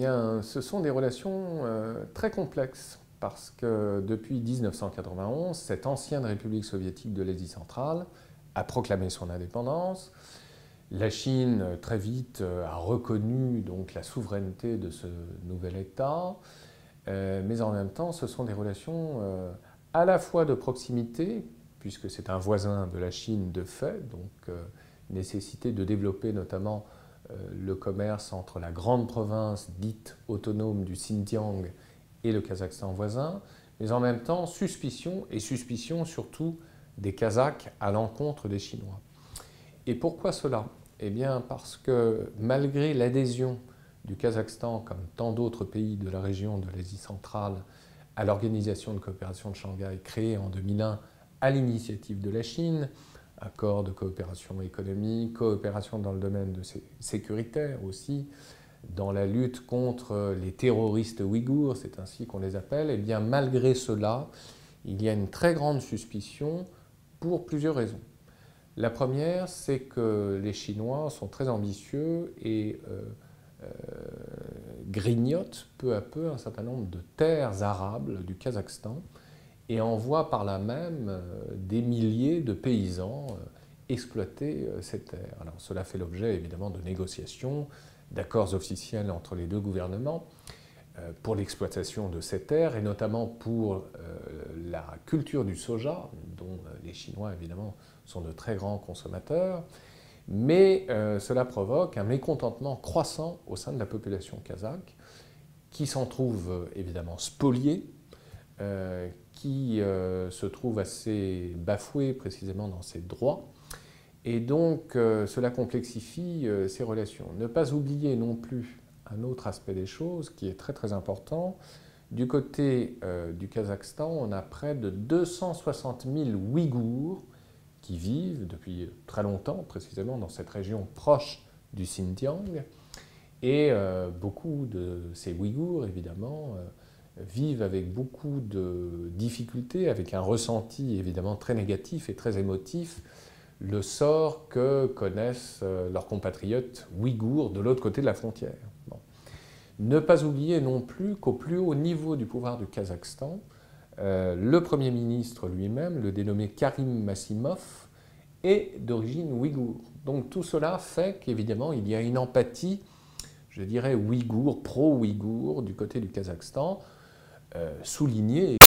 Bien, ce sont des relations très complexes parce que depuis 1991, cette ancienne République soviétique de l'Asie centrale a proclamé son indépendance. La Chine, très vite, a reconnu donc la souveraineté de ce nouvel État, mais en même temps, ce sont des relations à la fois de proximité, puisque c'est un voisin de la Chine de fait, donc euh, nécessité de développer notamment euh, le commerce entre la grande province dite autonome du Xinjiang et le Kazakhstan voisin, mais en même temps suspicion, et suspicion surtout des Kazakhs à l'encontre des Chinois. Et pourquoi cela? Eh bien parce que malgré l'adhésion du Kazakhstan, comme tant d'autres pays de la région de l'Asie centrale, à l'Organisation de coopération de Shanghai créée en 2001 à l'initiative de la Chine, accord de coopération économique, coopération dans le domaine de sécuritaire aussi, dans la lutte contre les terroristes ouïghours, c'est ainsi qu'on les appelle, et eh bien malgré cela, il y a une très grande suspicion pour plusieurs raisons. La première, c'est que les Chinois sont très ambitieux et euh, euh, grignotent peu à peu un certain nombre de terres arables du Kazakhstan et envoie par là même euh, des milliers de paysans euh, exploiter euh, ces terres. Alors cela fait l'objet évidemment de négociations, d'accords officiels entre les deux gouvernements pour l'exploitation de ces terres et notamment pour la culture du soja, dont les Chinois évidemment sont de très grands consommateurs, mais cela provoque un mécontentement croissant au sein de la population kazakh qui s'en trouve évidemment spoliée, qui euh, se trouve assez bafoué précisément dans ses droits. Et donc euh, cela complexifie euh, ces relations. Ne pas oublier non plus un autre aspect des choses qui est très très important. Du côté du Kazakhstan, on a près de 260 000 Ouïghours qui vivent depuis très longtemps, précisément dans cette région proche du Xinjiang. Et beaucoup de ces Ouïghours, évidemment, vivent avec beaucoup de difficultés, avec un ressenti évidemment très négatif et très émotif, le sort que connaissent euh, leurs compatriotes ouïghours de l'autre côté de la frontière. Ne pas oublier non plus qu'au plus haut niveau du pouvoir du Kazakhstan, euh, le Premier ministre lui-même, le dénommé Karim Massimov, est d'origine ouïghour. Donc tout cela fait qu'évidemment il y a une empathie, je dirais ouïghour, pro-ouïghour du côté du Kazakhstan, souligner